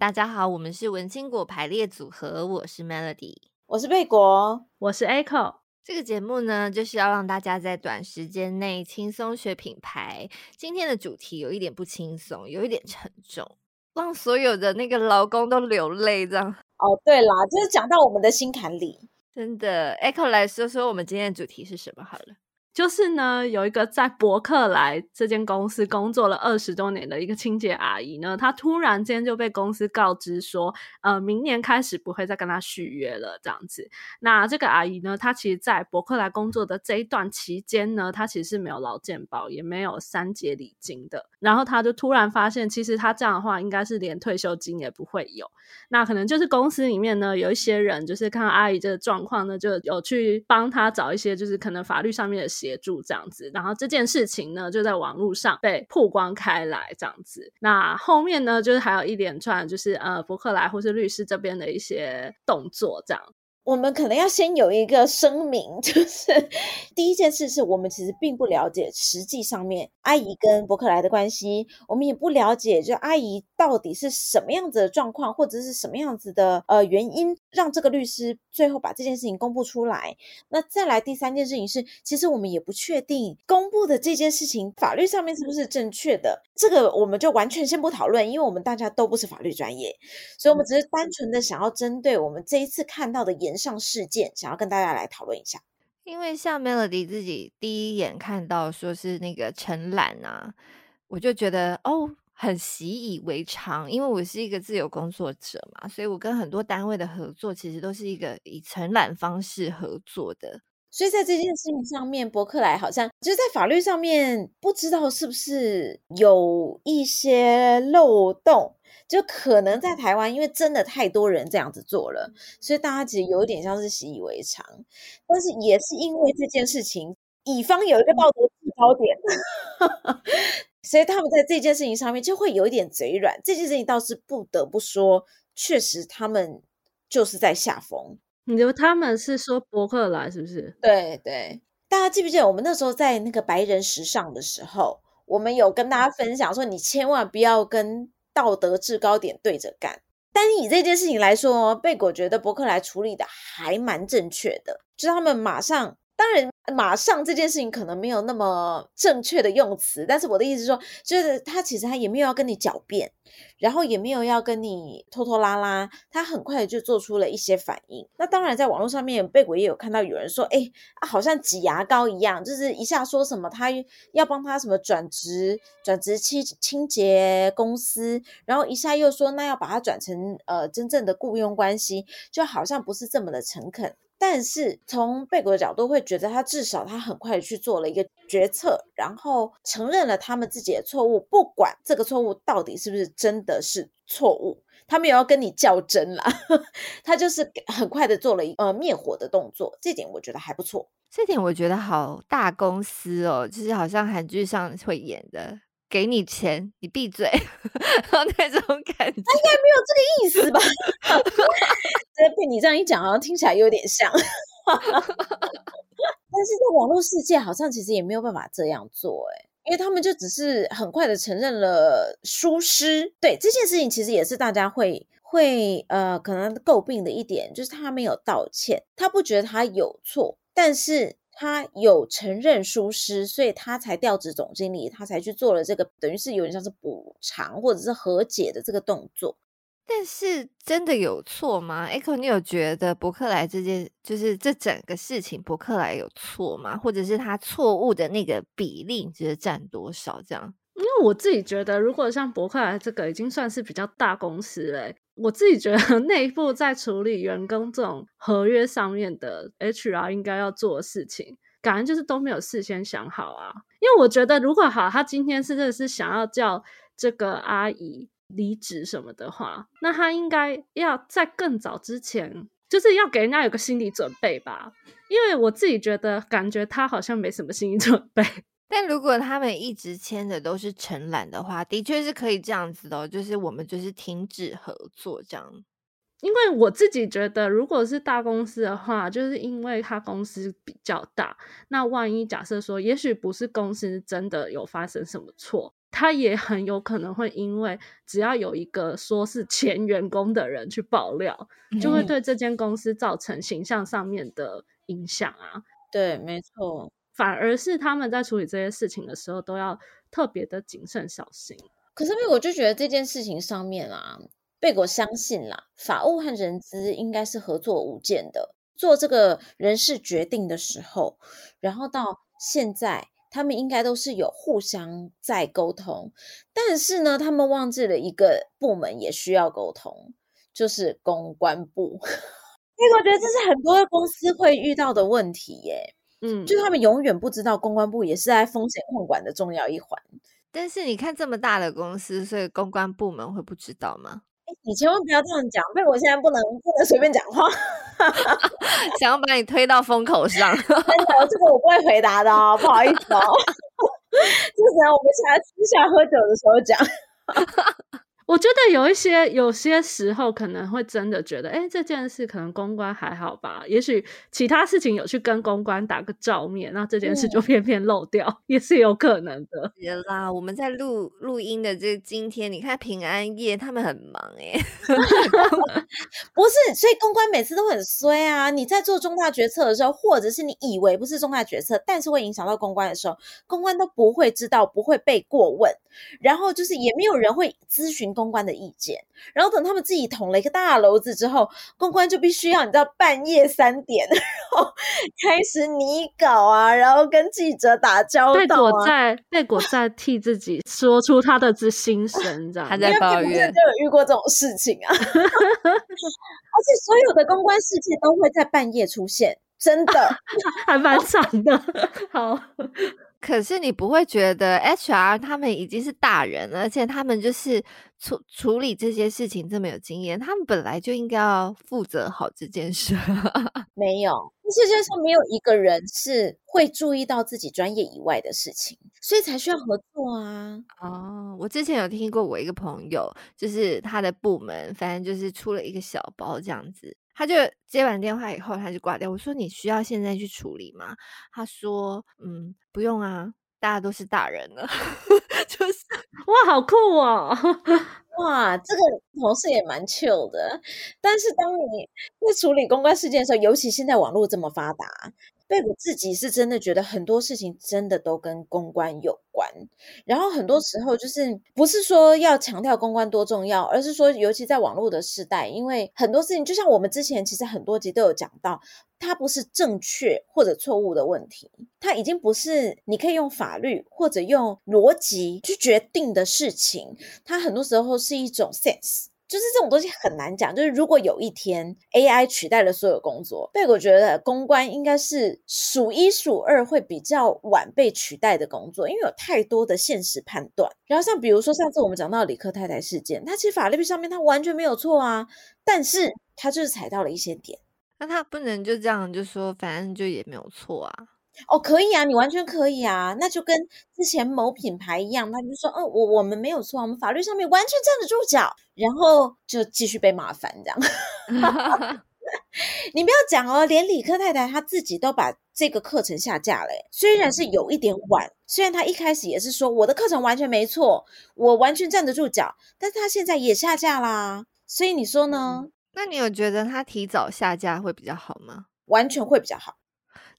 大家好，我们是文青果排列组合，我是 Melody，我是贝果，我是 Echo。这个节目呢，就是要让大家在短时间内轻松学品牌。今天的主题有一点不轻松，有一点沉重，让所有的那个劳工都流泪这样。哦，对啦，就是讲到我们的心坎里，真的。Echo 来说说我们今天的主题是什么好了。就是呢，有一个在伯克莱这间公司工作了二十多年的一个清洁阿姨呢，她突然间就被公司告知说，呃，明年开始不会再跟她续约了，这样子。那这个阿姨呢，她其实，在伯克莱工作的这一段期间呢，她其实是没有劳健保，也没有三节礼金的。然后她就突然发现，其实她这样的话，应该是连退休金也不会有。那可能就是公司里面呢，有一些人就是看到阿姨这个状况呢，就有去帮她找一些，就是可能法律上面的。协助这样子，然后这件事情呢，就在网络上被曝光开来，这样子。那后面呢，就是还有一连串，就是呃，福克莱或是律师这边的一些动作，这样。我们可能要先有一个声明，就是第一件事是我们其实并不了解实际上面阿姨跟伯克莱的关系，我们也不了解就阿姨到底是什么样子的状况，或者是什么样子的呃原因，让这个律师最后把这件事情公布出来。那再来第三件事情是，其实我们也不确定公布的这件事情法律上面是不是正确的，这个我们就完全先不讨论，因为我们大家都不是法律专业，所以我们只是单纯的想要针对我们这一次看到的延上事件，想要跟大家来讨论一下。因为像 Melody 自己第一眼看到说是那个承揽啊，我就觉得哦，很习以为常。因为我是一个自由工作者嘛，所以我跟很多单位的合作其实都是一个以承揽方式合作的。所以在这件事情上面，博客来好像就是在法律上面不知道是不是有一些漏洞。就可能在台湾，因为真的太多人这样子做了，所以大家其实有点像是习以为常。但是也是因为这件事情，乙方有一个道德制高点，所以他们在这件事情上面就会有一点嘴软。这件事情倒是不得不说，确实他们就是在下风。你说他们是说博客来是不是？对对，大家记不记得我们那时候在那个白人时尚的时候，我们有跟大家分享说，你千万不要跟。道德制高点对着干，但以这件事情来说，贝果觉得伯克莱处理的还蛮正确的，就是他们马上。当然，马上这件事情可能没有那么正确的用词，但是我的意思是说，就是他其实他也没有要跟你狡辩，然后也没有要跟你拖拖拉拉，他很快就做出了一些反应。那当然，在网络上面，贝果也有看到有人说，哎，好像挤牙膏一样，就是一下说什么他要帮他什么转职转职清清洁公司，然后一下又说那要把他转成呃真正的雇佣关系，就好像不是这么的诚恳。但是从贝果的角度，会觉得他至少他很快去做了一个决策，然后承认了他们自己的错误，不管这个错误到底是不是真的是错误，他没有要跟你较真啦，他就是很快的做了一呃灭火的动作，这点我觉得还不错。这点我觉得好大公司哦，就是好像韩剧上会演的。给你钱，你闭嘴，然 后那种感觉，他应该没有这个意思吧？被你这样一讲，好像听起来有点像。但是在网络世界，好像其实也没有办法这样做，哎，因为他们就只是很快的承认了疏失。对这件事情，其实也是大家会会呃可能诟病的一点，就是他没有道歉，他不觉得他有错，但是。他有承认疏失，所以他才调职总经理，他才去做了这个，等于是有点像是补偿或者是和解的这个动作。但是真的有错吗？Echo，你有觉得伯克莱这件，就是这整个事情，伯克莱有错吗？或者是他错误的那个比例，你觉得占多少？这样？因为我自己觉得，如果像伯克莱这个已经算是比较大公司了。我自己觉得，内部在处理员工这种合约上面的 HR 应该要做的事情，感觉就是都没有事先想好啊。因为我觉得，如果好，他今天是真的是想要叫这个阿姨离职什么的话，那他应该要在更早之前，就是要给人家有个心理准备吧。因为我自己觉得，感觉他好像没什么心理准备。但如果他们一直签的都是承揽的话，的确是可以这样子的哦，就是我们就是停止合作这样。因为我自己觉得，如果是大公司的话，就是因为他公司比较大，那万一假设说，也许不是公司真的有发生什么错，他也很有可能会因为只要有一个说是前员工的人去爆料，嗯、就会对这间公司造成形象上面的影响啊。对，没错，反而是他们在处理这些事情的时候都要特别的谨慎小心。可是贝果就觉得这件事情上面啊，贝果相信啦，法务和人资应该是合作无间的，做这个人事决定的时候，然后到现在。他们应该都是有互相在沟通，但是呢，他们忘记了一个部门也需要沟通，就是公关部。因为我觉得这是很多公司会遇到的问题耶。嗯，就他们永远不知道公关部也是在风险控管的重要一环。但是你看这么大的公司，所以公关部门会不知道吗？你千万不要这样讲，因为我现在不能不能随便讲话，想要把你推到风口上。真的，这个我不会回答的哦，不好意思哦。就只要我们现在私下喝酒的时候讲。我觉得有一些有些时候可能会真的觉得，哎，这件事可能公关还好吧？也许其他事情有去跟公关打个照面，那这件事就偏偏漏掉，嗯、也是有可能的。别啦，我们在录录音的这今天，你看平安夜他们很忙 哎，不是，所以公关每次都很衰啊！你在做重大决策的时候，或者是你以为不是重大决策，但是会影响到公关的时候，公关都不会知道，不会被过问，然后就是也没有人会咨询。公关的意见，然后等他们自己捅了一个大篓子之后，公关就必须要你知道半夜三点，然后开始拟稿啊，然后跟记者打交道啊。贝果在贝果在替自己说出他的之心声，这样他在抱怨，就有遇过这种事情啊。而且所有的公关事件都会在半夜出现，真的还蛮惨的。好。可是你不会觉得 HR 他们已经是大人了，而且他们就是处处理这些事情这么有经验，他们本来就应该要负责好这件事。没有，世界上没有一个人是会注意到自己专业以外的事情，所以才需要合作啊。哦，我之前有听过我一个朋友，就是他的部门，反正就是出了一个小包这样子。他就接完电话以后，他就挂掉。我说：“你需要现在去处理吗？”他说：“嗯，不用啊，大家都是大人了。”就是哇，好酷哦！哇，这个同事也蛮 chill 的。但是当你在处理公关事件的时候，尤其现在网络这么发达。贝果自己是真的觉得很多事情真的都跟公关有关，然后很多时候就是不是说要强调公关多重要，而是说尤其在网络的时代，因为很多事情就像我们之前其实很多集都有讲到，它不是正确或者错误的问题，它已经不是你可以用法律或者用逻辑去决定的事情，它很多时候是一种 sense。就是这种东西很难讲。就是如果有一天 AI 取代了所有工作，贝果觉得公关应该是数一数二会比较晚被取代的工作，因为有太多的现实判断。然后像比如说上次我们讲到李克太太事件，他其实法律上面他完全没有错啊，但是他就是踩到了一些点。那他不能就这样就说，反正就也没有错啊。哦，可以啊，你完全可以啊，那就跟之前某品牌一样，他就说，嗯，我我们没有错，我们法律上面完全站得住脚，然后就继续被麻烦这样。你不要讲哦，连理科太太她自己都把这个课程下架了，虽然是有一点晚，虽然她一开始也是说我的课程完全没错，我完全站得住脚，但是她现在也下架啦，所以你说呢？那你有觉得她提早下架会比较好吗？完全会比较好。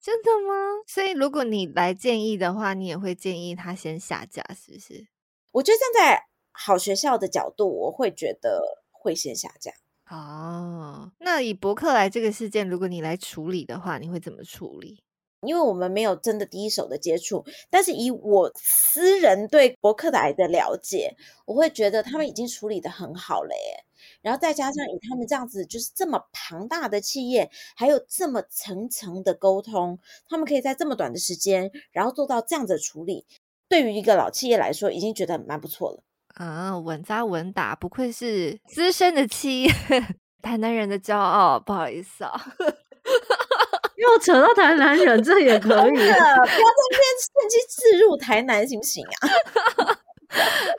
真的吗？所以如果你来建议的话，你也会建议他先下架，是不是？我觉得站在好学校的角度，我会觉得会先下架。哦，那以博客来这个事件，如果你来处理的话，你会怎么处理？因为我们没有真的第一手的接触，但是以我私人对博客来的了解，我会觉得他们已经处理的很好了耶。然后再加上以他们这样子，就是这么庞大的企业，还有这么层层的沟通，他们可以在这么短的时间，然后做到这样子的处理，对于一个老企业来说，已经觉得蛮不错了。啊，稳扎稳打，不愧是资深的企业，台南人的骄傲。不好意思啊，又扯到台南人，这也可以，不要在那边趁机刺入台南，行不行啊？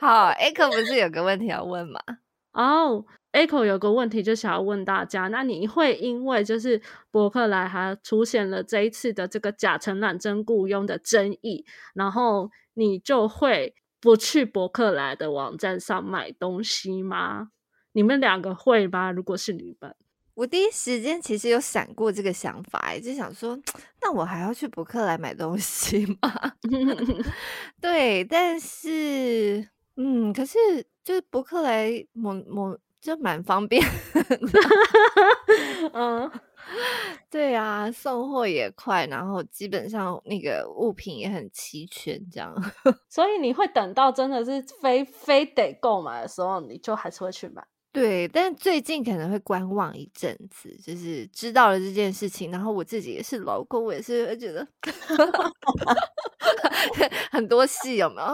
好，Echo 不是有个问题要问吗？哦。Echo 有个问题就想要问大家，那你会因为就是博客来还出现了这一次的这个假承揽真雇佣的争议，然后你就会不去博客来的网站上买东西吗？你们两个会吗？如果是你们，我第一时间其实有闪过这个想法，就想说，那我还要去博客来买东西吗？对，但是，嗯，可是就是博客来某某就蛮方便，嗯。对啊，送货也快，然后基本上那个物品也很齐全，这样。所以你会等到真的是非非得购买的时候，你就还是会去买。对，但最近可能会观望一阵子，就是知道了这件事情，然后我自己也是老公，我也是会觉得很多戏有没有？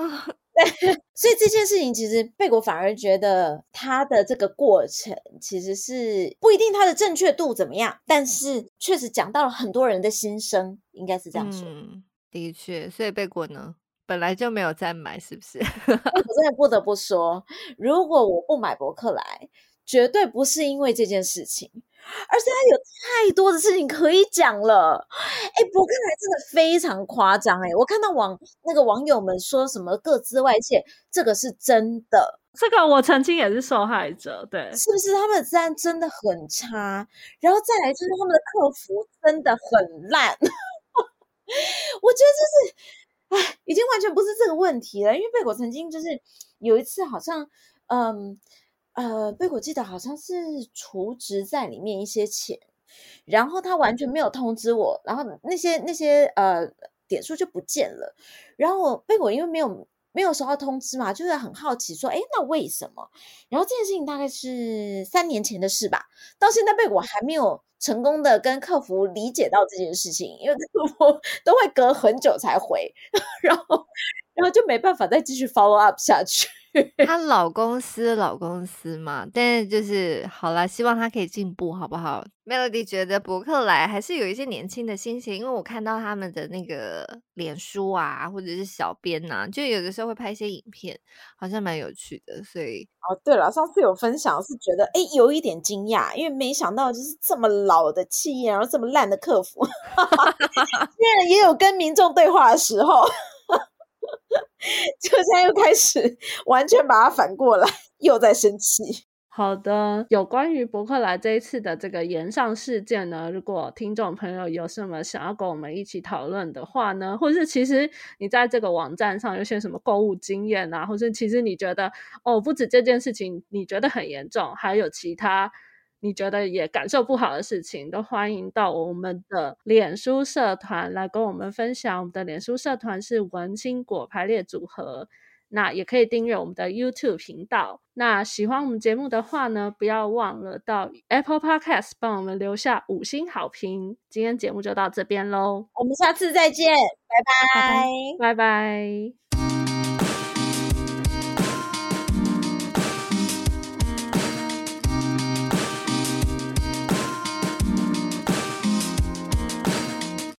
对，所以这件事情其实贝果反而觉得他的这个过程其实是不一定他的正确度怎么样，但是确实讲到了很多人的心声，应该是这样说。嗯，的确，所以贝果呢，本来就没有再买，是不是？我真的不得不说，如果我不买博客来，绝对不是因为这件事情。而且他有太多的事情可以讲了，哎，博客来真的非常夸张哎！我看到网那个网友们说什么各自外泄，这个是真的。这个我曾经也是受害者，对，是不是他们的治安真的很差？然后再来就是他们的客服真的很烂。我觉得就是，哎，已经完全不是这个问题了。因为贝果曾经就是有一次好像，嗯。呃，贝果记得好像是储值在里面一些钱，然后他完全没有通知我，然后那些那些呃点数就不见了，然后贝果因为没有没有收到通知嘛，就是很好奇说，哎，那为什么？然后这件事情大概是三年前的事吧，到现在贝果还没有成功的跟客服理解到这件事情，因为客服都会隔很久才回，然后然后就没办法再继续 follow up 下去。他老公司老公司嘛，但是就是好啦，希望他可以进步，好不好？Melody 觉得博客来还是有一些年轻的心情，因为我看到他们的那个脸书啊，或者是小编呐、啊，就有的时候会拍一些影片，好像蛮有趣的。所以哦，对了，上次有分享是觉得哎，有一点惊讶，因为没想到就是这么老的企业，然后这么烂的客服，因为也有跟民众对话的时候。就现在又开始完全把它反过来，又在生气。好的，有关于博客来这一次的这个延上事件呢，如果听众朋友有什么想要跟我们一起讨论的话呢，或是其实你在这个网站上有些什么购物经验啊，或是其实你觉得哦，不止这件事情你觉得很严重，还有其他。你觉得也感受不好的事情，都欢迎到我们的脸书社团来跟我们分享。我们的脸书社团是文青果排列组合，那也可以订阅我们的 YouTube 频道。那喜欢我们节目的话呢，不要忘了到 Apple Podcast 帮我们留下五星好评。今天节目就到这边喽，我们下次再见，拜拜，拜拜。拜拜。